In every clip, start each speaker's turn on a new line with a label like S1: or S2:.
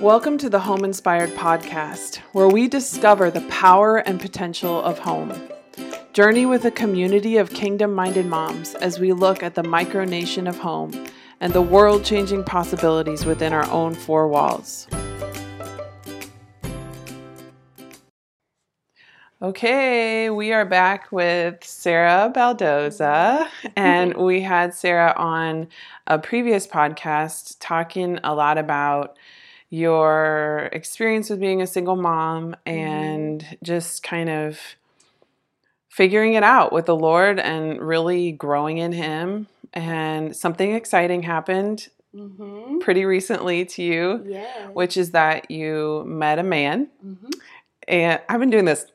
S1: Welcome to the Home Inspired Podcast, where we discover the power and potential of home. Journey with a community of kingdom minded moms as we look at the micronation of home and the world changing possibilities within our own four walls. Okay, we are back with Sarah Baldoza, and we had Sarah on a previous podcast talking a lot about your experience with being a single mom and just kind of figuring it out with the Lord and really growing in Him. And something exciting happened
S2: Mm-hmm.
S1: pretty recently to you,
S2: Yeah.
S1: which is that you met a man.
S2: Mm-hmm.
S1: And I've been doing this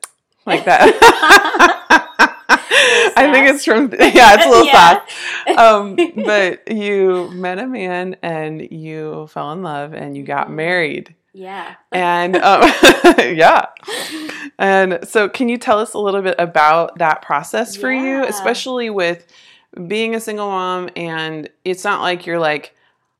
S1: like that. I think it's from yeah, it's a little
S2: Yeah.
S1: soft. Um, but you met a man and you fell in love and you got married.
S2: Yeah.
S1: And um, yeah. And so can you tell us a little bit about that process for you, especially with being a single mom and it's not like you're like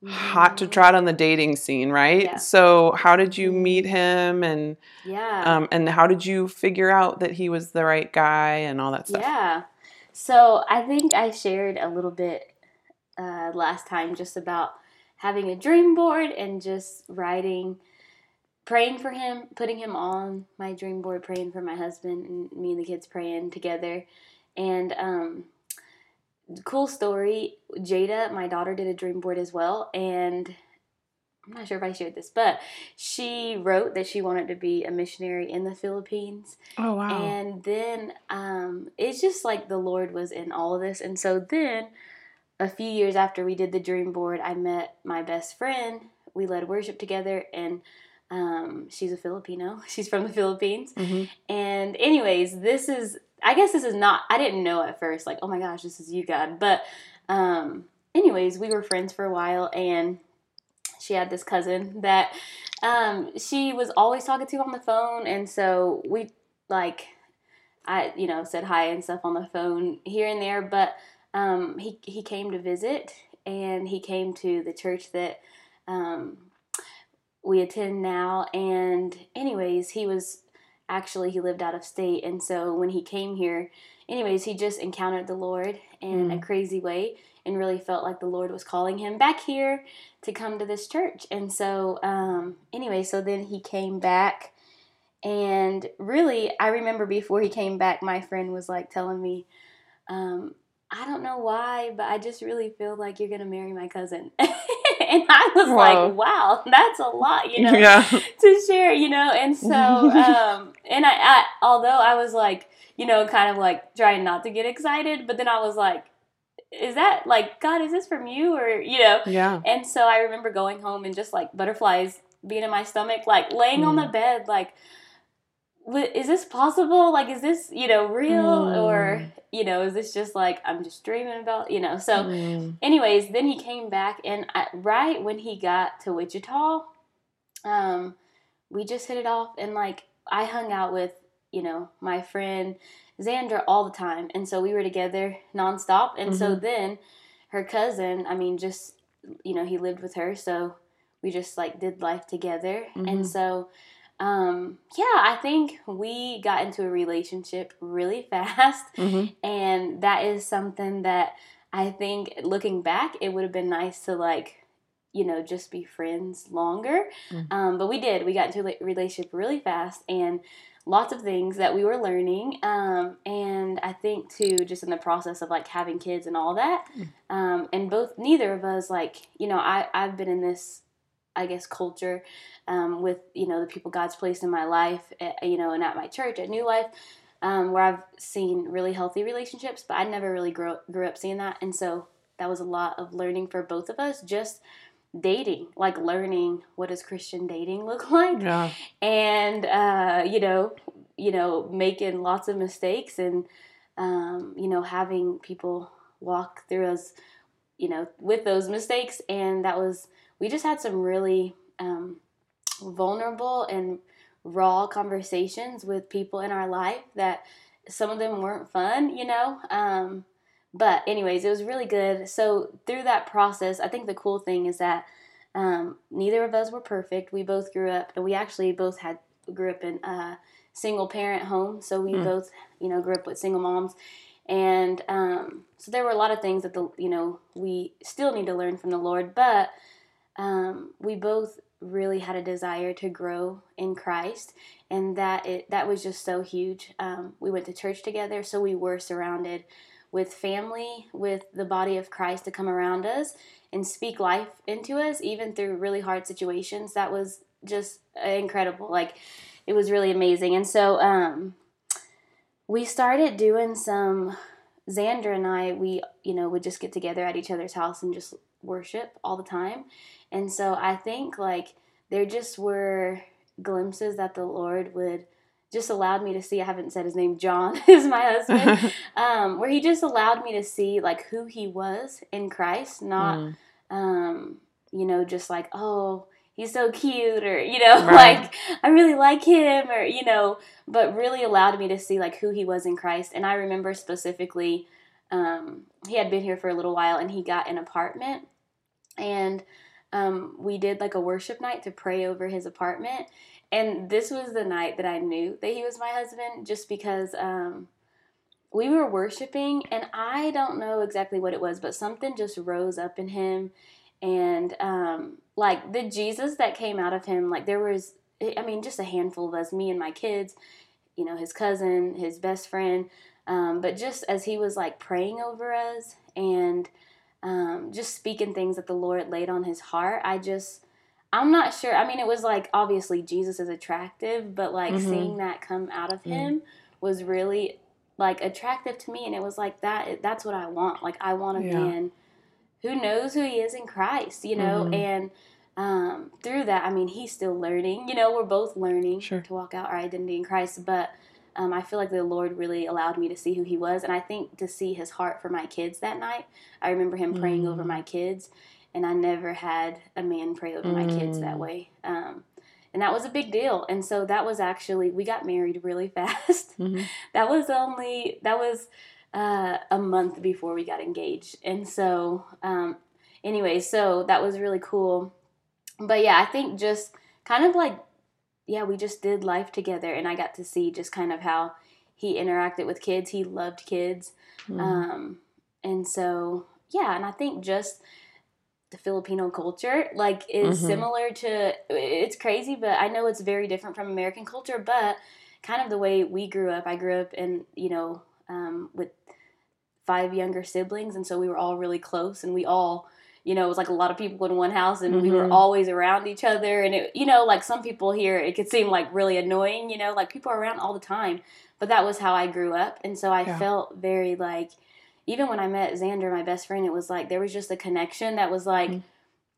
S1: hot to
S2: Mhm.
S1: trot on the dating scene, right?
S2: Yeah.
S1: So how did you meet him and
S2: Yeah.
S1: um, and how did you figure out that he was the right guy and all that stuff?
S2: Yeah. So I think I shared a little bit uh, last time just about having a dream board and just writing, praying for him, putting him on my dream board, praying for my husband, and me and the kids praying together. And um, cool story Jada, my daughter, did a dream board as well. And I'm not sure if I shared this, but she wrote that she wanted to be a missionary in the Philippines.
S1: Oh wow.
S2: And then um, it's just like the Lord was in all of this. And so then, a few years after we did the dream board, I met my best friend. We led worship together, and um, she's a Filipino. She's from the Philippines.
S1: Mhm.
S2: And, anyways, this is, I guess this is not, I didn't know at first, like, oh my gosh, this is you, God. But, um, anyways, we were friends for a while, and she had this cousin that um, she was always talking to on the phone. And so we, like, I, you know, said hi and stuff on the phone here and there. But um, he, he came to visit, and he came to the church that um, we attend now. And, anyways, he was actually he lived out of state and so when he came here anyways he just encountered the lord in a
S1: Mm.
S2: crazy way and really felt like the lord was calling him back here to come to this church and so um anyway so then he came back and really i remember before he came back my friend was like telling me um I don't know why, but I just really feel like you're gonna marry my cousin. and I was
S1: Whoa.
S2: like, wow, that's a lot, you know
S1: yeah.
S2: to share, you know. And so, um, and I, I, although I was like, you know, kind of like trying not to get excited, but then I was like, is that like God? Is this from you, or you know?
S1: Yeah.
S2: And so I remember going home and just like butterflies being in my stomach, like laying on the bed, like. "Wh- Is this possible? Like, is this, you know, real? Or,
S1: Mm.
S2: you know, is this just like I'm just dreaming about, you know? So,
S1: Mm.
S2: anyways, then he came back, and I, right when he got to Wichita, um, we just hit it off, and like I hung out with you know my friend Xandra all the time, and so we were together nonstop, and so
S1: Mhm.
S2: then her cousin, I mean, just you know, he lived with her, so we just like did life together,
S1: Mhm.
S2: and so. Um, yeah, I think we got into a relationship really fast
S1: Mhm.
S2: and that is something that I think looking back, it would have been nice to like, you know, just be friends longer.
S1: Mhm.
S2: Um, but we did. We got into a relationship really fast and lots of things that we were learning. Um, and I think too, just in the process of like having kids and all that.
S1: Mm.
S2: Um, and both, neither of us like, you know, I I've been in this. I guess culture um, with you know the people God's placed in my life, eh, you know, and at my church at New Life, um, where I've seen really healthy relationships, but I never really grew grew up seeing that, and so that was a lot of learning for both of us. Just dating, like learning what does Christian dating look like,
S1: Yeah.
S2: and uh, you know, you know, making lots of mistakes, and um, you know, having people walk through us, you know, with those mistakes, and that was we just had some really um, vulnerable and raw conversations with people in our life that some of them weren't fun, you know. Um, but anyways, it was really good. So through that process, I think the cool thing is that um, neither of us were perfect. We both grew up, and we actually both had grew up in a single parent home. So we
S1: Mm.
S2: both, you know, grew up with single moms, and um, so there were a lot of things that the you know we still need to learn from the Lord, but um, we both really had a desire to grow in Christ, and that it that was just so huge. Um, we went to church together, so we were surrounded with family, with the body of Christ to come around us and speak life into us, even through really hard situations. That was just incredible. Like it was really amazing, and so um, we started doing some. Xander and I, we you know would just get together at each other's house and just worship all the time. And so I think like there just were glimpses that the Lord would just allowed me to see. I haven't said his name. John is my husband. um, where he just allowed me to see like who he was in Christ, not
S1: Mm.
S2: um, you know just like oh he's so cute or you know
S1: Right.
S2: like I really like him or you know, but really allowed me to see like who he was in Christ. And I remember specifically um, he had been here for a little while and he got an apartment and um, we did like a worship night to pray over his apartment. And this was the night that i knew that he was my husband just because um, we were worshiping and i don't know exactly what it was but something just rose up in him. And um, like the jesus that came out of him like there was i mean just a handful of us me and my kids you know his cousin his best friend um, but just as he was like praying over us and um, just speaking things that the Lord laid on his heart, I just, I'm not sure. I mean, it was like obviously Jesus is attractive, but like
S1: Mhm.
S2: seeing that come out of him was really like attractive to me. And it was like that, that's what I want. Like, I want a
S1: Yeah.
S2: man who knows who he is in Christ, you know?
S1: Mhm.
S2: And um, through that, I mean, he's still learning, you know, we're both learning
S1: Sure.
S2: to walk out our identity in Christ, but um, I feel like the Lord really allowed me to see who He was, and I think to see His heart for my kids that night. I remember Him praying
S1: Mm.
S2: over my kids, and I never had a man pray over my kids that
S1: Mm.
S2: way. Um, and that was a big deal. And so that was actually we got married really fast.
S1: Mhm.
S2: that was only that was uh, a month before we got engaged, and so um, anyway, so that was really cool. But yeah, I think just kind of like yeah, we just did life together, and I got to see just kind of how he interacted with kids. He loved kids,
S1: Mm.
S2: um, and so yeah, and I think just the Filipino culture like is
S1: Mhm.
S2: similar to it's crazy, but I know it's very different from American culture, but kind of the way we grew up. I grew up in you know um, with five younger siblings, and so we were all really close, and we all you know, it was like a lot of people in one house and we were
S1: Mhm.
S2: always around each other. And it, you know, like some people here, it could seem like really annoying, you know, like people are around all the time. But that was how I grew up. And so I
S1: Yeah.
S2: felt very like, even when I met Xander, my best friend, it was like there was just a connection that was like
S1: Mhm.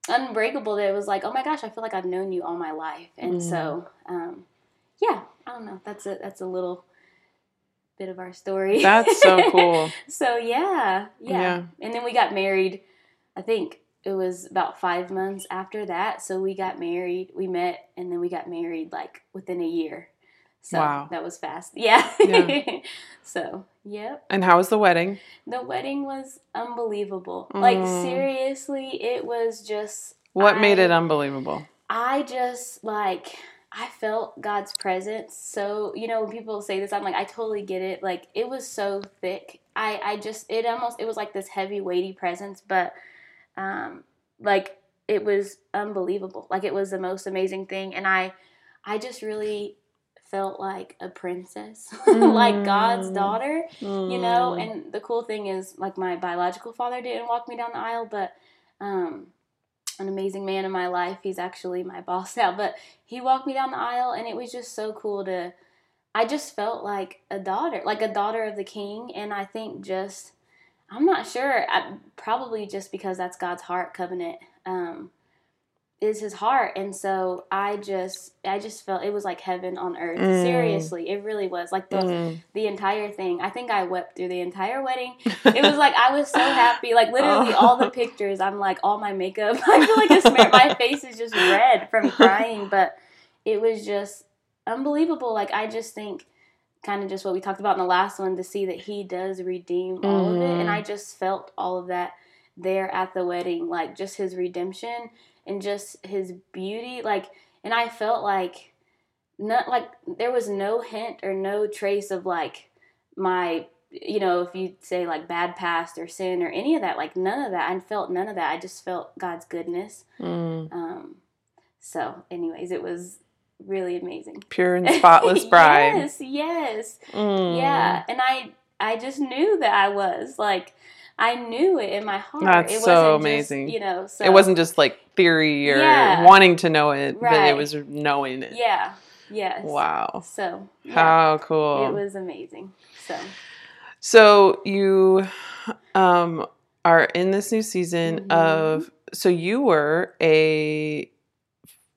S2: unbreakable. That it was like, oh my gosh, I feel like I've known you all my life. And
S1: Mhm.
S2: so, um, yeah, I don't know. That's a, that's a little bit of our story.
S1: That's so cool.
S2: So yeah, yeah,
S1: Yeah.
S2: And then we got married. I think it was about five months after that. So we got married. We met, and then we got married like within a year. So
S1: Wow.
S2: that was fast. Yeah.
S1: Yeah.
S2: so yep.
S1: And how was the wedding?
S2: The wedding was unbelievable. Like
S1: Mm.
S2: seriously, it was just.
S1: What made it unbelievable?
S2: I just like I felt God's presence. So, you know, when people say this, I'm like, I totally get it. Like it was so thick. I I just it almost it was like this heavy, weighty presence, but um like it was unbelievable. Like it was the most amazing thing and I I just really felt like a princess, like God's
S1: Mm.
S2: daughter you know
S1: Mm.
S2: and the cool thing is like my biological father didn't walk me down the aisle but um an amazing man in my life he's actually my boss now but he walked me down the aisle and it was just so cool to i just felt like a daughter like a daughter of the king and i think just i'm not sure I, probably just because that's god's heart covenant um is his heart and so i just i just felt it was like heaven on earth
S1: Mm.
S2: seriously it really was like the
S1: Mm.
S2: the entire thing. I think I wept through the entire wedding. It was like I was so happy. Like literally
S1: Oh.
S2: all the pictures, I'm like all my makeup. I feel like it's my face is just red from crying, but it was just unbelievable. Like I just think kind of just what we talked about in the last one to see that he does redeem all of it and. I just felt all of that there at the wedding, like just his redemption and just his beauty like and I felt like not like there was no hint or no trace of like my you know if you say like bad past or sin or any of that like none of that I felt none of that I just felt God's goodness
S1: Mm.
S2: um so anyways it was really amazing
S1: Pure and spotless bride.
S2: yes yes
S1: Mm.
S2: yeah and I I just knew that I was like I knew it in my heart
S1: That's
S2: it
S1: so amazing.
S2: just, you know so
S1: It wasn't just like theory or
S2: Yeah.
S1: wanting to know it, but it was knowing it.
S2: yeah yes
S1: Wow.
S2: so yeah,
S1: How cool.
S2: it was amazing so
S1: So you um are in this new season
S2: Mhm.
S1: of so you were a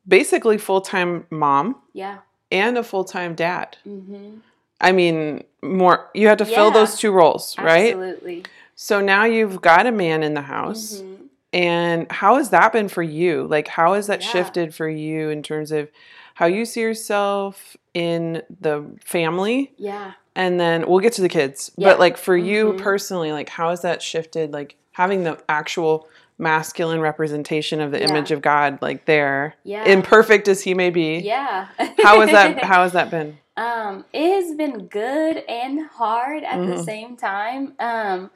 S1: basically full-time mom
S2: yeah
S1: and a full-time dad.
S2: mm-hmm.
S1: I mean, more you had to fill those two roles, right?
S2: absolutely
S1: So now you've got a man in the house.
S2: Mhm.
S1: And how has that been for you? Like how has that
S2: Yeah.
S1: shifted for you in terms of how you see yourself in the family?
S2: yeah
S1: and then we'll get to the kids
S2: Yeah.
S1: but like for you
S2: Mhm.
S1: personally like how has that shifted like having the actual masculine representation of the
S2: Yeah.
S1: image of god like there
S2: yeah
S1: imperfect as he may be
S2: yeah
S1: how has that how has that been
S2: Um, it has been good and hard at the
S1: Mhm.
S2: same time. Um,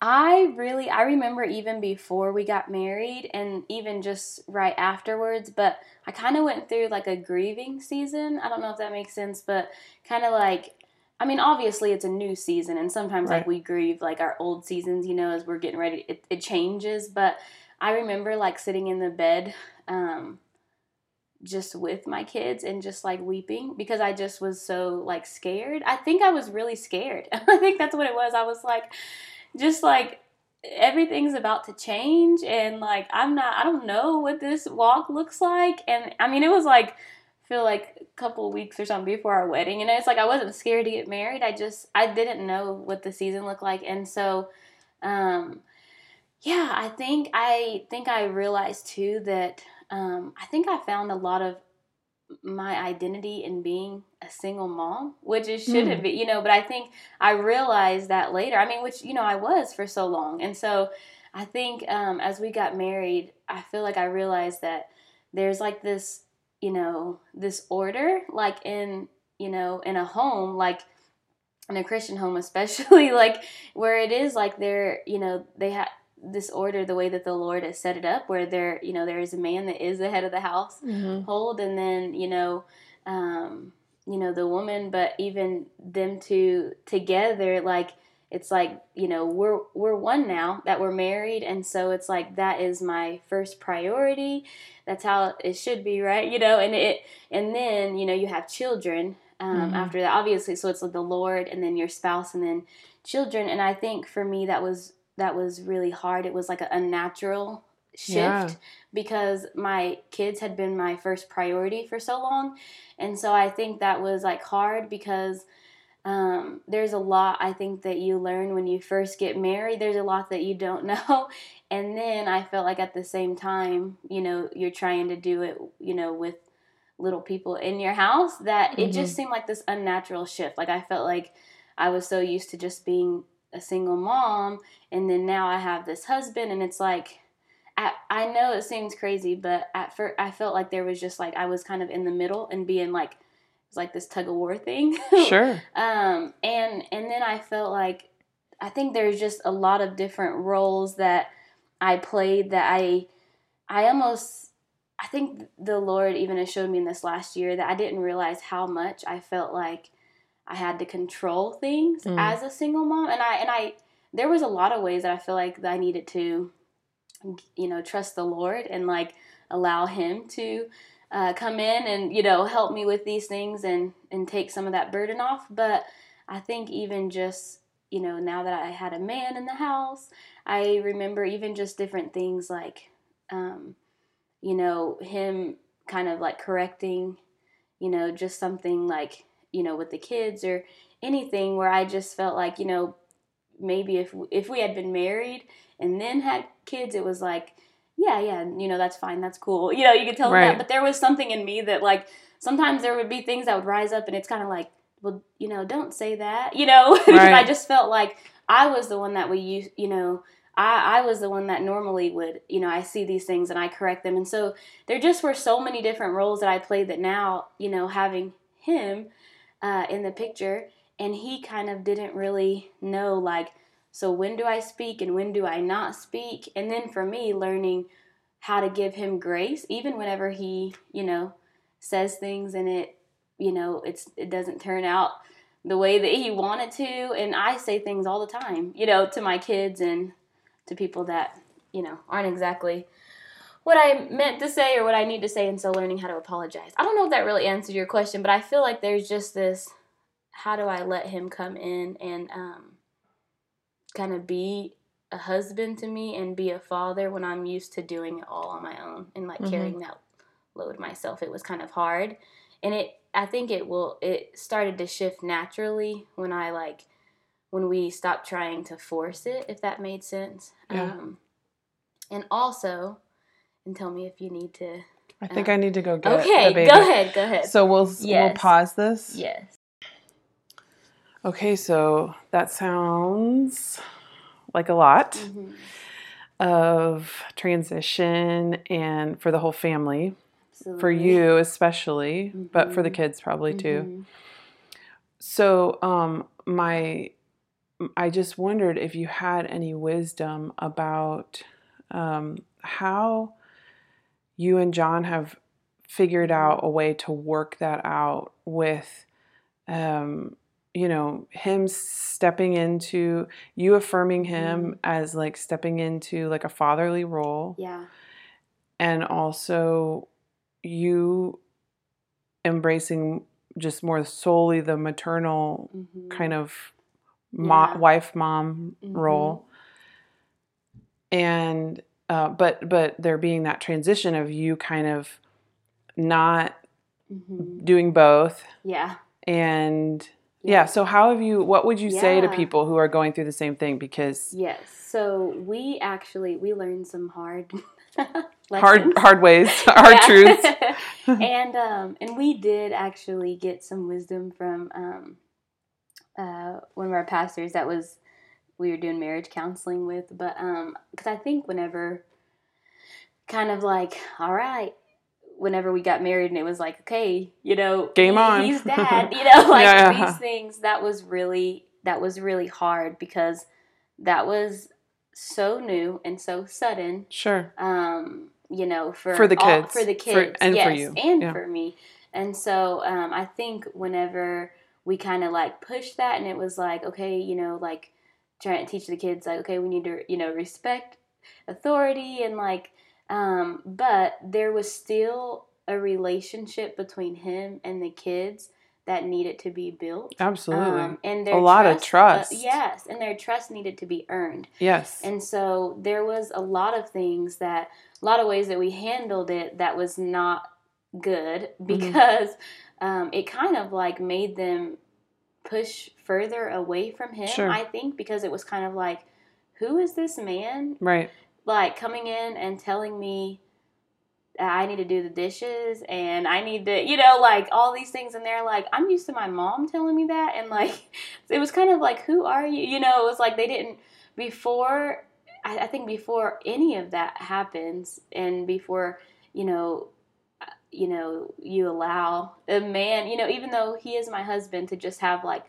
S2: I really I remember even before we got married and even just right afterwards, but I kind of went through like a grieving season. I don't know if that makes sense, but kind of like I mean, obviously it's a new season and sometimes like we grieve like our old seasons, you know, as we're getting ready it, it changes, but I remember like sitting in the bed um just with my kids and just like weeping because I just was so like scared. I think I was really scared. I think that's what it was. I was like just like everything's about to change and like I'm not I don't know what this walk looks like and I mean it was like feel like a couple weeks or something before our wedding and it's like I wasn't scared to get married. I just I didn't know what the season looked like and so um yeah, I think I think I realized too that um, I think I found a lot of my identity in being a single mom, which it shouldn't
S1: Hmm.
S2: be, you know. But I think I realized that later. I mean, which you know I was for so long, and so I think um, as we got married, I feel like I realized that there's like this, you know, this order, like in you know in a home, like in a Christian home, especially like where it is like they're, you know, they have this order the way that the Lord has set it up, where there, you know, there is a man that is the head of the household, and then you know, um, you know, the woman, but even them two together, like it's like you know we're we're one now that we're married and so it's like that is my first priority that's how it should be right you know and it and then you know you have children um,
S1: Mhm.
S2: after that obviously so it's like the lord and then your spouse and then children and i think for me that was that was really hard it was like a unnatural shift
S1: Yeah.
S2: because my kids had been my first priority for so long and so i think that was like hard because um, there's a lot I think that you learn when you first get married. There's a lot that you don't know. And then I felt like at the same time, you know, you're trying to do it, you know, with little people in your house that it just seemed like this unnatural shift. Like I felt like I was so used to just being a single mom and then now I have this husband and it's like I, I know it seems crazy, but at first I felt like there was just like I was kind of in the middle and being like was like this tug of war thing.
S1: Sure.
S2: um and and then i felt like i think there's just a lot of different roles that i played that i i almost i think the lord even has showed me in this last year that i didn't realize how much i felt like i had to control things
S1: Mm.
S2: as a single mom and i and i there was a lot of ways that i feel like that i needed to you know trust the lord and like allow him to uh, come in and you know help me with these things and and take some of that burden off. But i think even just you know now that i had a man in the house i remember even just different things like um you know him kind of like correcting you know just something like you know with the kids or anything where i just felt like you know maybe if if we had been married and then had kids it was like yeah, yeah, you know, that's fine, that's cool. You know, you could tell
S1: Right.
S2: that. But there was something in me that, like, sometimes there would be things that would rise up, and it's kind of like, well, you know, don't say that, you know, because I just felt like I was the one that we use, you know, I, I was the one that normally would, you know, I see these things and I correct them. And so there just were so many different roles that I played that now, you know, having him uh, in the picture and he kind of didn't really know, like, so when do I speak and when do I not speak? And then for me, learning how to give him grace, even whenever he, you know, says things and it, you know, it's it doesn't turn out the way that he wanted to. And I say things all the time, you know, to my kids and to people that you know aren't exactly what I meant to say or what I need to say, and so learning how to apologize. I don't know if that really answered your question, but I feel like there's just this how do I let him come in and um, kind of be a husband to me and be a father when I'm used to doing it all on my own and like mm-hmm. carrying that load myself. It was kind of hard. And it I think it will it started to shift naturally when I like when we stopped trying to force it, if that made sense. Yeah. Um, and also, and tell me if you need to.
S1: I think um, I need to go get.
S2: Okay, go ahead. Go ahead.
S1: So we'll yes. we'll pause this.
S2: Yes.
S1: Okay, so that sounds like a lot mm-hmm. of transition and for the whole family, Absolutely. for you especially, mm-hmm. but for the mm-hmm. kids probably too. Mm-hmm. So, um, my I just wondered if you had any wisdom about um, how you and John have figured out a way to work that out with, um, you know, him stepping into you affirming him mm-hmm. as like stepping into like a fatherly role.
S2: Yeah.
S1: And also you embracing just more solely the maternal mm-hmm. kind of yeah. wife mom mm-hmm. role and uh, but but there being that transition of you kind of not mm-hmm. doing both
S2: yeah
S1: and yeah. yeah. so how have you what would you yeah. say to people who are going through the same thing because
S2: yes so we actually we learned some hard
S1: hard hard ways hard truths
S2: and um and we did actually get some wisdom from um uh, one of our pastors that was we were doing marriage counseling with, but um, because I think whenever, kind of like, all right, whenever we got married and it was like, okay, you know,
S1: game on,
S2: he's dad, you know, like yeah. these things. That was really that was really hard because that was so new and so sudden.
S1: Sure.
S2: Um, you know, for
S1: for the kids,
S2: for the kids,
S1: for, and
S2: yes,
S1: for you,
S2: and
S1: yeah.
S2: for me. And so um, I think whenever we kind of like pushed that and it was like okay you know like trying to teach the kids like okay we need to you know respect authority and like um but there was still a relationship between him and the kids that needed to be built
S1: absolutely um, and a lot trust, of trust
S2: uh, yes and their trust needed to be earned
S1: yes
S2: and so there was a lot of things that a lot of ways that we handled it that was not good mm-hmm. because um, it kind of like made them push further away from him. Sure. I think because it was kind of like, who is this man?
S1: Right.
S2: Like coming in and telling me I need to do the dishes and I need to, you know, like all these things. And they're like, I'm used to my mom telling me that. And like, it was kind of like, who are you? You know, it was like they didn't, before, I, I think before any of that happens and before, you know, uh, you know, you allow a man, you know, even though he is my husband, to just have like,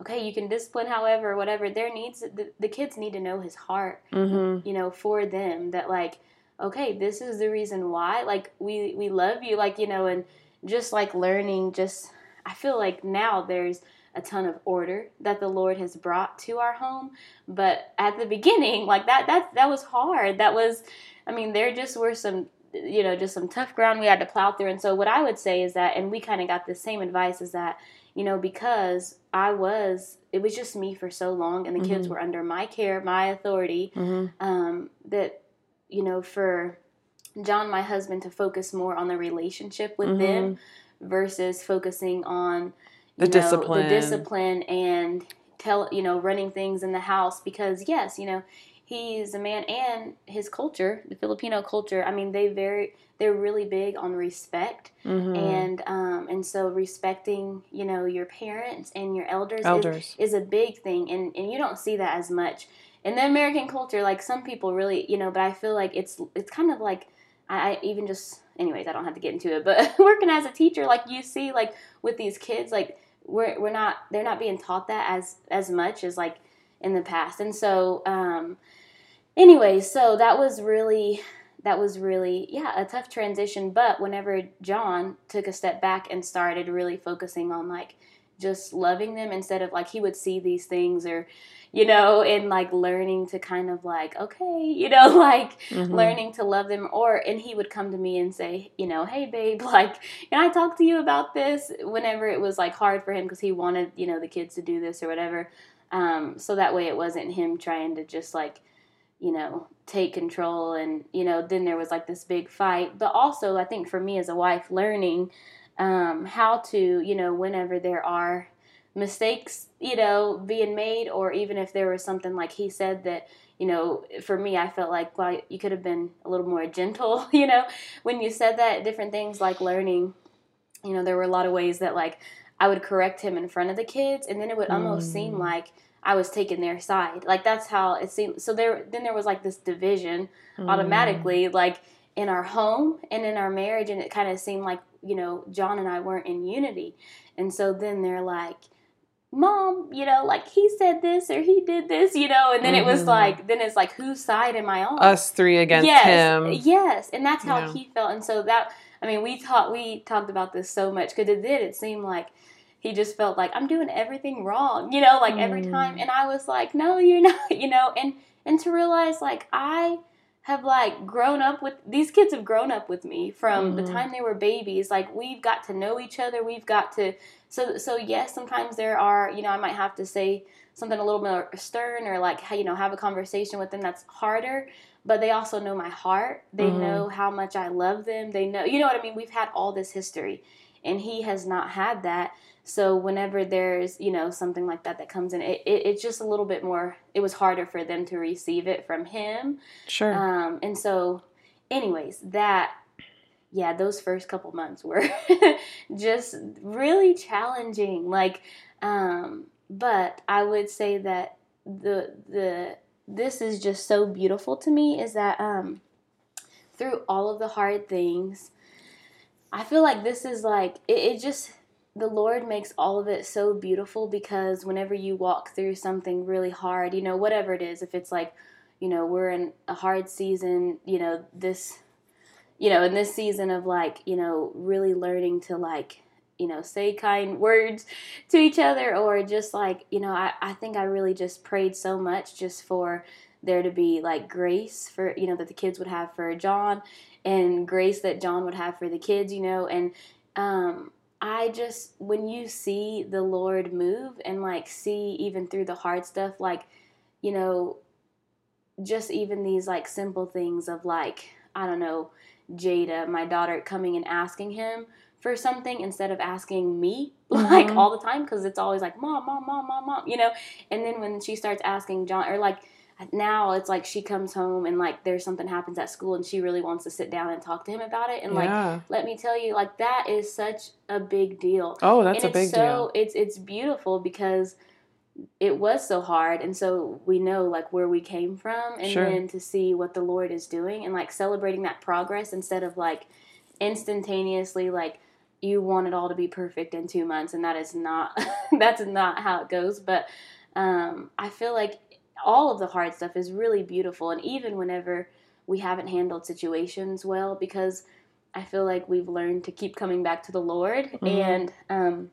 S2: okay, you can discipline however, whatever. There needs the, the kids need to know his heart, mm-hmm. you know, for them that like, okay, this is the reason why. Like we we love you, like you know, and just like learning. Just I feel like now there's a ton of order that the Lord has brought to our home, but at the beginning, like that that that was hard. That was, I mean, there just were some you know, just some tough ground we had to plow through. And so, what I would say is that, and we kind of got the same advice is that, you know, because I was, it was just me for so long, and the mm-hmm. kids were under my care, my authority, mm-hmm. um, that, you know, for John, my husband, to focus more on the relationship with mm-hmm. them versus focusing on
S1: the know, discipline,
S2: the discipline, and tell, you know, running things in the house. Because yes, you know, he's a man and his culture the filipino culture i mean they very they're really big on respect mm-hmm. and um, and so respecting you know your parents and your elders,
S1: elders.
S2: Is, is, a big thing and and you don't see that as much in the American culture, like some people really, you know, but I feel like it's it's kind of like I, I even just anyways, I don't have to get into it, but working as a teacher, like you see like with these kids, like we're we're not they're not being taught that as as much as like in the past. And so um anyway, so that was really that was really yeah a tough transition but whenever john took a step back and started really focusing on like just loving them instead of like he would see these things or you know and like learning to kind of like okay you know like mm-hmm. learning to love them or and he would come to me and say you know hey babe like can i talk to you about this whenever it was like hard for him because he wanted you know the kids to do this or whatever um, so that way it wasn't him trying to just like you know, take control. And, you know, then there was like this big fight. But also, I think for me as a wife, learning um, how to, you know, whenever there are mistakes, you know, being made, or even if there was something like he said that, you know, for me, I felt like, well, you could have been a little more gentle, you know, when you said that, different things like learning, you know, there were a lot of ways that, like, I would correct him in front of the kids, and then it would almost mm. seem like, I was taking their side. Like that's how it seemed. So there, then there was like this division mm. automatically, like in our home and in our marriage, and it kind of seemed like you know John and I weren't in unity, and so then they're like, "Mom, you know, like he said this or he did this, you know," and then mm-hmm. it was mm-hmm. like, then it's like, whose side am I on?
S1: Us three against
S2: yes,
S1: him.
S2: Yes, and that's how yeah. he felt, and so that. I mean, we talked we talked about this so much because it did. It seemed like he just felt like I'm doing everything wrong, you know, like every time. Mm. And I was like, no, you're not, you know, and and to realize like I have like grown up with these kids have grown up with me from mm-hmm. the time they were babies. Like we've got to know each other. We've got to so so yes, sometimes there are, you know, I might have to say something a little more stern or like you know have a conversation with them that's harder but they also know my heart they mm-hmm. know how much i love them they know you know what i mean we've had all this history and he has not had that so whenever there's you know something like that that comes in, it, it, it's just a little bit more. It was harder for them to receive it from him.
S1: Sure.
S2: Um, and so, anyways, that yeah, those first couple months were just really challenging. Like, um, but I would say that the the this is just so beautiful to me is that um, through all of the hard things, I feel like this is like it, it just the Lord makes all of it so beautiful because whenever you walk through something really hard, you know, whatever it is, if it's like, you know, we're in a hard season, you know, this, you know, in this season of like, you know, really learning to like, you know, say kind words to each other or just like, you know, I, I think I really just prayed so much just for there to be like grace for, you know, that the kids would have for John and grace that John would have for the kids, you know, and, um, I just when you see the Lord move and like see even through the hard stuff, like, you know, just even these like simple things of like, I don't know, Jada, my daughter, coming and asking him for something instead of asking me like mm-hmm. all the time because it's always like mom, mom, mom, mom, mom, you know. And then when she starts asking John, or like now it's like she comes home and like there's something happens at school and she really wants to sit down and talk to him about it. And yeah. like let me tell you like that is such a big deal.
S1: Oh that's
S2: and
S1: a big
S2: so,
S1: deal.
S2: it's it's beautiful because it was so hard. And so we know like where we came from and sure. then to see what the lord is doing and like celebrating that progress instead of like instantaneously like you want it all to be perfect in two months and that is not that's not how it goes. But um, i feel like all of the hard stuff is really beautiful. And even whenever we haven't handled situations well, because I feel like we've learned to keep coming back to the Lord. Mm-hmm. And um,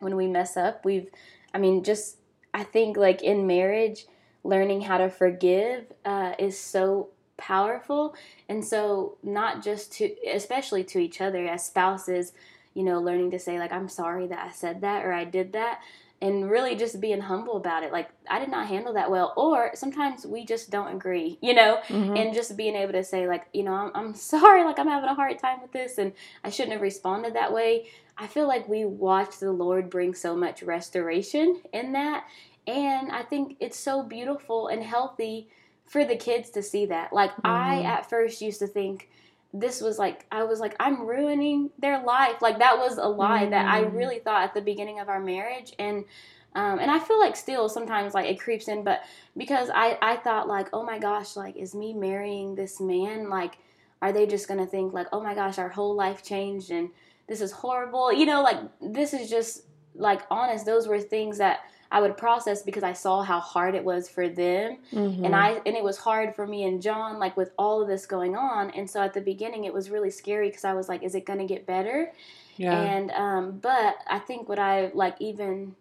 S2: when we mess up, we've, I mean, just, I think like in marriage, learning how to forgive uh, is so powerful. And so, not just to, especially to each other as spouses, you know, learning to say, like, I'm sorry that I said that or I did that and really just being humble about it. Like, I did not handle that well. Or sometimes we just don't agree, you know, mm-hmm. and just being able to say, like, you know, I'm, I'm sorry, like, I'm having a hard time with this and I shouldn't have responded that way. I feel like we watch the Lord bring so much restoration in that. And I think it's so beautiful and healthy for the kids to see that. Like, mm-hmm. I at first used to think, this was like I was like I'm ruining their life. Like that was a lie mm. that I mm. really thought at the beginning of our marriage and Um, and I feel like still sometimes like it creeps in, but because I, I thought like, oh my gosh, like is me marrying this man? Like, are they just gonna think like, oh my gosh, our whole life changed and this is horrible? You know, like this is just like honest. Those were things that I would process because I saw how hard it was for them,
S1: Mhm.
S2: and I and it was hard for me and John, like with all of this going on. And so at the beginning, it was really scary because I was like, is it gonna get better?
S1: yeah.
S2: And um, but I think what I like even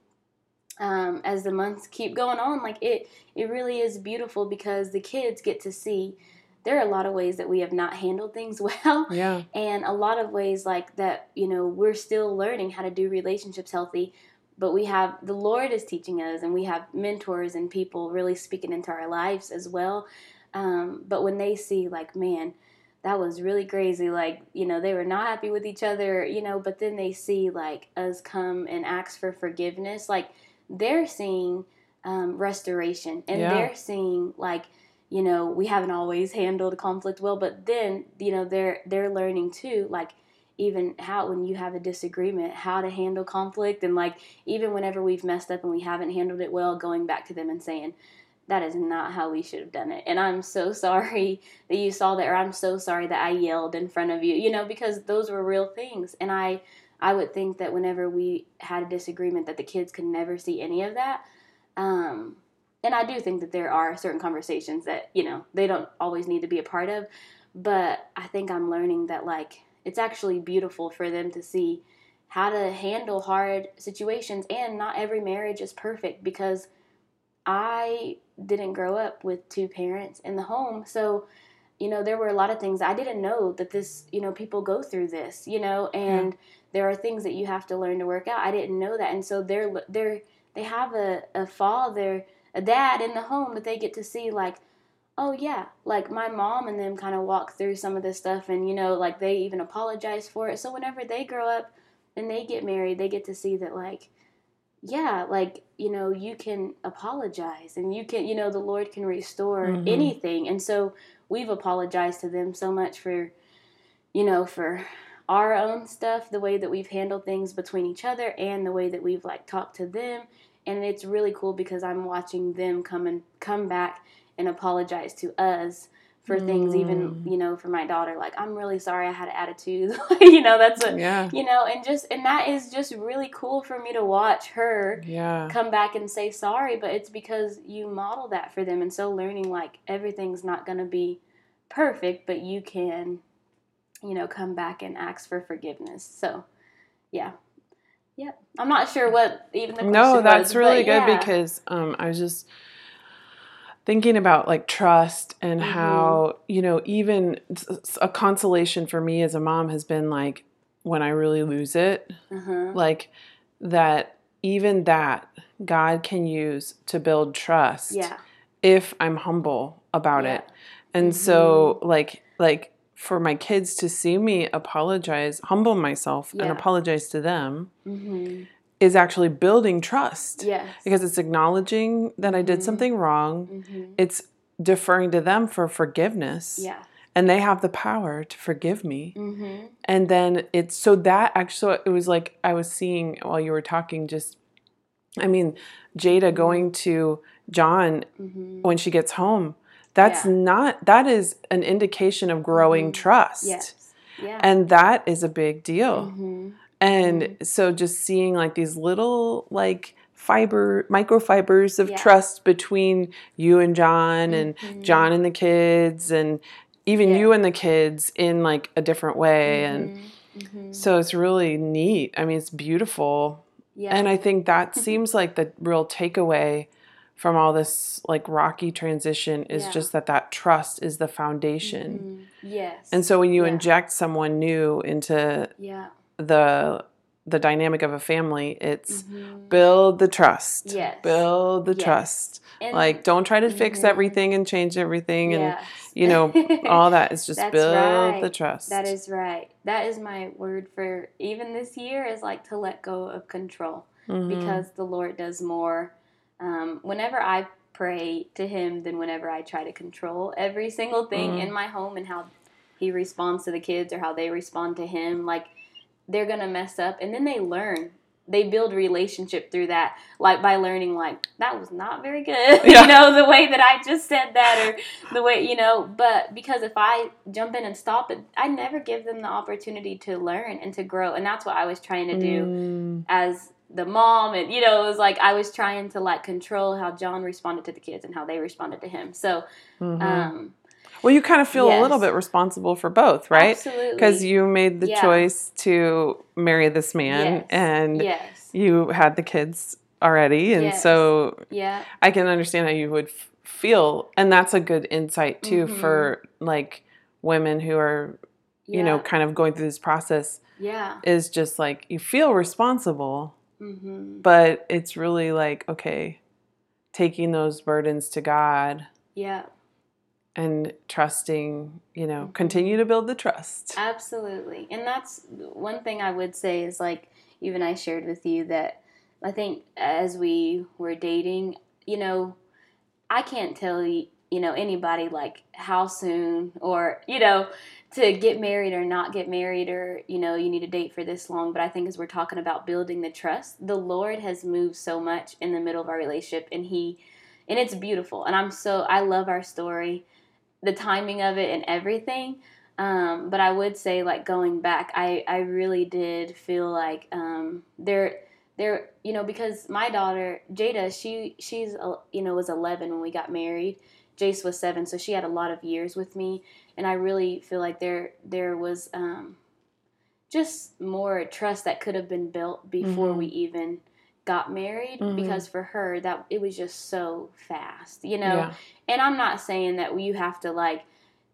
S2: um, as the months keep going on, like it it really is beautiful because the kids get to see there are a lot of ways that we have not handled things well
S1: yeah.
S2: and a lot of ways like that you know we're still learning how to do relationships healthy but we have the lord is teaching us and we have mentors and people really speaking into our lives as well um, but when they see like man that was really crazy like you know they were not happy with each other you know but then they see like us come and ask for forgiveness like they're seeing um, restoration and
S1: Yeah.
S2: they're seeing like you know we haven't always handled conflict well but then you know they're they're learning too like even how when you have a disagreement how to handle conflict and like even whenever we've messed up and we haven't handled it well going back to them and saying that is not how we should have done it. And i'm so sorry that you saw that or i'm so sorry that i yelled in front of you you know because those were real things. And i i would think that whenever we had a disagreement that the kids could never see any of that. Um and I do think that there are certain conversations that you know they don't always need to be a part of, but I think I'm learning that like it's actually beautiful for them to see how to handle hard situations, and not every marriage is perfect because I didn't grow up with two parents in the home, so you know there were a lot of things I didn't know that this you know people go through this you know and there are things that you have to learn to work out. I didn't know that, and so they're they're they have a, a father a dad in the home that they get to see like oh yeah like my mom and them kind of walk through some of this stuff and you know like they even apologize for it. So whenever they grow up and they get married they get to see that like yeah like you know you can apologize and you can you know the lord can restore
S1: Mhm.
S2: anything. And so we've apologized to them so much for you know for our own stuff the way that we've handled things between each other and the way that we've like talked to them. And it's really cool because I'm watching them come and come back and apologize to us for things even
S1: Mm.
S2: you know for my daughter like I'm really sorry I had an attitude you know that's a
S1: Yeah.
S2: you know and just and that is just really cool for me to watch her
S1: Yeah.
S2: come back and say sorry but it's because you model that for them and so learning like everything's not going to be perfect but you can you know come back and ask for forgiveness so yeah yeah i'm not sure what even the question
S1: No, that's
S2: was,
S1: really good
S2: yeah.
S1: because um, I was just thinking about like trust and
S2: Mhm.
S1: how, you know, even a consolation for me as a mom has been like when I really lose it,
S2: uh-huh.
S1: like that, even that God can use to build trust
S2: yeah
S1: if I'm humble about
S2: Yeah.
S1: it. And so, like, like, for my kids to see me apologize, humble myself, and apologize to them
S2: hmm
S1: is actually building trust
S2: yes
S1: because it's acknowledging that I did
S2: Mhm.
S1: something wrong.
S2: hmm
S1: It's deferring to them for forgiveness.
S2: yeah
S1: And they have the power to forgive me.
S2: hmm
S1: And then it's so that actually, it was like I was seeing while you were talking, just, I mean, Jada going to John
S2: hmm
S1: when she gets home. That's
S2: Yeah.
S1: not, that is an indication of growing trust.
S2: yes yeah
S1: And that is a big deal.
S2: hmm
S1: And so just seeing like these little like fiber microfibers of
S2: Yeah.
S1: trust between you and John and
S2: Mhm.
S1: John and the kids and even
S2: Yeah.
S1: you and the kids in like a different way and
S2: Mhm. Mhm.
S1: so it's really neat. I mean it's beautiful.
S2: yeah
S1: And I think that seems like the real takeaway from all this like rocky transition is
S2: Yeah.
S1: just that that trust is the foundation.
S2: Mhm. yes
S1: And so when you inject someone new into
S2: yeah
S1: the the dynamic of a family it's
S2: Mhm.
S1: build the trust
S2: Yes.
S1: build the
S2: Yes.
S1: trust
S2: And-
S1: like don't try to fix
S2: Mhm.
S1: everything and change everything and you know all that is just build
S2: right.
S1: the trust
S2: That is right. That is my word for even this year is like to let go of control
S1: Mhm.
S2: because the Lord does more. Um, whenever I pray to Him than whenever I try to control every single thing
S1: Mhm.
S2: in my home and how He responds to the kids or how they respond to Him, like they're gonna mess up and then they learn they build relationship through that like by learning like that was not very good
S1: Yeah.
S2: you know the way that i just said that or the way you know but because if i jump in and stop it i never give them the opportunity to learn and to grow and that's what i was trying to do
S1: Mm,
S2: as the mom and you know it was like i was trying to like control how john responded to the kids and how they responded to him so
S1: mhm.
S2: um
S1: well, you kind of feel a little bit responsible for both, right?
S2: absolutely
S1: Because you made the
S2: Yeah.
S1: choice to marry this man,
S2: Yes.
S1: and
S2: yes
S1: you had the kids already, and
S2: Yes.
S1: so
S2: yeah
S1: I can understand how you would f- feel, and that's a good insight too
S2: Mhm.
S1: for like women who are you know kind of going through this process.
S2: yeah
S1: Is just like you feel responsible,
S2: mm-hmm.
S1: but it's really like okay, taking those burdens to God
S2: yeah
S1: and trusting. You know, continue to build the trust.
S2: Absolutely. And that's one thing I would say is like, even I shared with you that I think as we were dating, you know, I can't tell you, you know, anybody like how soon or, you know, to get married or not get married or, you know, you need to date for this long. But I think as we're talking about building the trust, the Lord has moved so much in the middle of our relationship and He, and it's beautiful. And I'm so, I love our story, the timing of it and everything. Um, but I would say, like going back, I, I really did feel like um, there there you know because my daughter Jada she she's uh, you know was 11 when we got married. Jace was seven, so she had a lot of years with me, and I really feel like there there was um, just more trust that could have been built before
S1: Mhm.
S2: we even got married
S1: Mhm.
S2: because for her that it was just so fast, you know
S1: yeah.
S2: and I'm not saying that you have to like,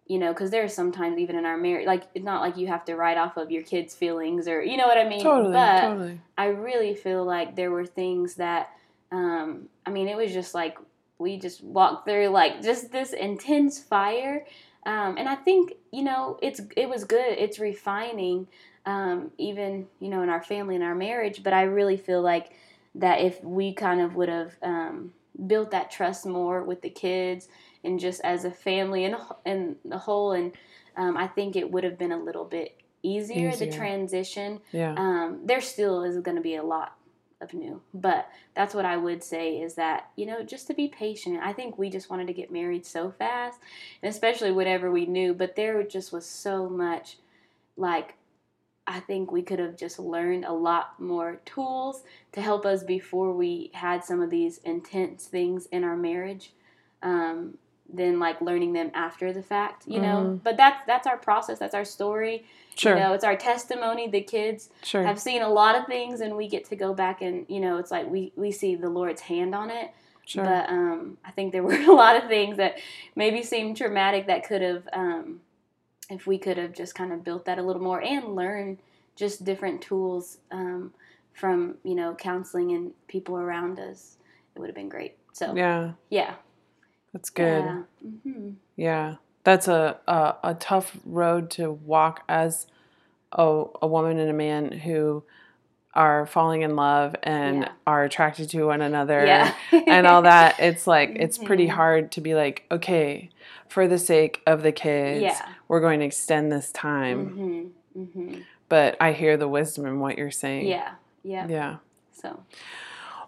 S2: you know, because there's sometimes even in our marriage, like it's not like you have to write off of your kids' feelings or you know what I mean.
S1: Totally.
S2: But
S1: totally.
S2: I really feel like there were things that, um, I mean, it was just like we just walked through like just this intense fire, um, and I think you know it's it was good. It's refining, um, even you know in our family and our marriage. But I really feel like that if we kind of would have um, built that trust more with the kids and just as a family and and the whole, and um, I think it would have been a little bit easier, the transition.
S1: Yeah.
S2: Um, there still is going to be a lot of new, but that's what I would say is that you know just to be patient. I think we just wanted to get married so fast, and especially whatever we knew, but there just was so much like I think we could have just learned a lot more tools to help us before we had some of these intense things in our marriage. Um, than like learning them after the fact, you know.
S1: Mhm.
S2: But that's that's our process. That's our story.
S1: Sure.
S2: You know, it's our testimony. The kids
S1: sure.
S2: have seen a lot of things, and we get to go back and you know, it's like we we see the Lord's hand on it.
S1: sure.
S2: But um, I think there were a lot of things that maybe seemed traumatic that could have, um, if we could have just kind of built that a little more and learn just different tools um, from you know counseling and people around us, it would have been great. So
S1: yeah.
S2: yeah,
S1: That's good.
S2: Yeah. hmm
S1: Yeah, that's a, a a tough road to walk as a a woman and a man who are falling in love and
S2: Yeah.
S1: are attracted to one another
S2: yeah,
S1: and all that. It's like it's pretty
S2: Mhm.
S1: hard to be like, okay, for the sake of the kids,
S2: Yeah.
S1: we're going to extend this time.
S2: hmm hmm
S1: But I hear the wisdom in what you're saying.
S2: Yeah. Yeah.
S1: Yeah.
S2: So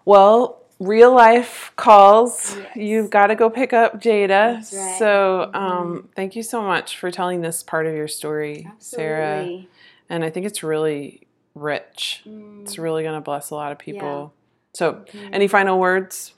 S1: Well, real life calls.
S2: Yes.
S1: You've got to go pick up Jada.
S2: Right.
S1: So,
S2: Mhm.
S1: um, thank you so much for telling this part of your story, Sarah. And I think it's really rich.
S2: Mm,
S1: It's really going to bless a lot of people. So,
S2: mhm.
S1: any final words?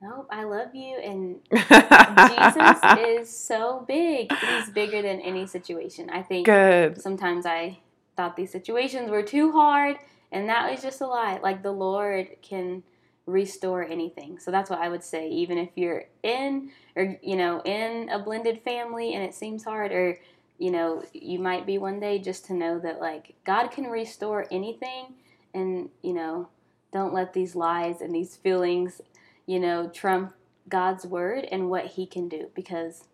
S2: Nope. I love you, and Jesus is so big. He's bigger than any situation. I think
S1: Good.
S2: sometimes I thought these situations were too hard, and that was just a lie. Like the Lord can restore anything. So that's what I would say. Even if you're in, or you know, in a blended family and it seems hard, or you know, you might be one day, just to know that like God can restore anything, and you know, don't let these lies and these feelings, you know, trump God's word and what He can do because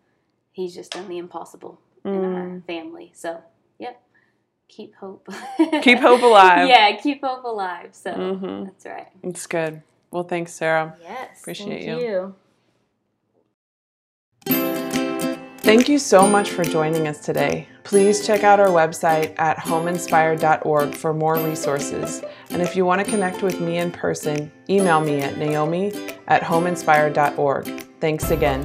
S2: He's just done the impossible in our
S1: Mm.
S2: family. So, yep. Keep hope.
S1: Keep hope alive.
S2: Yeah, keep hope alive. So
S1: Mhm.
S2: that's right.
S1: It's good. Well, thanks, Sarah.
S2: Yes.
S1: Appreciate
S2: thank
S1: you.
S2: you.
S1: Thank you so much for joining us today. Please check out our website at homeinspired.org for more resources. And if you want to connect with me in person, email me at naomi at homeinspired.org. Thanks again.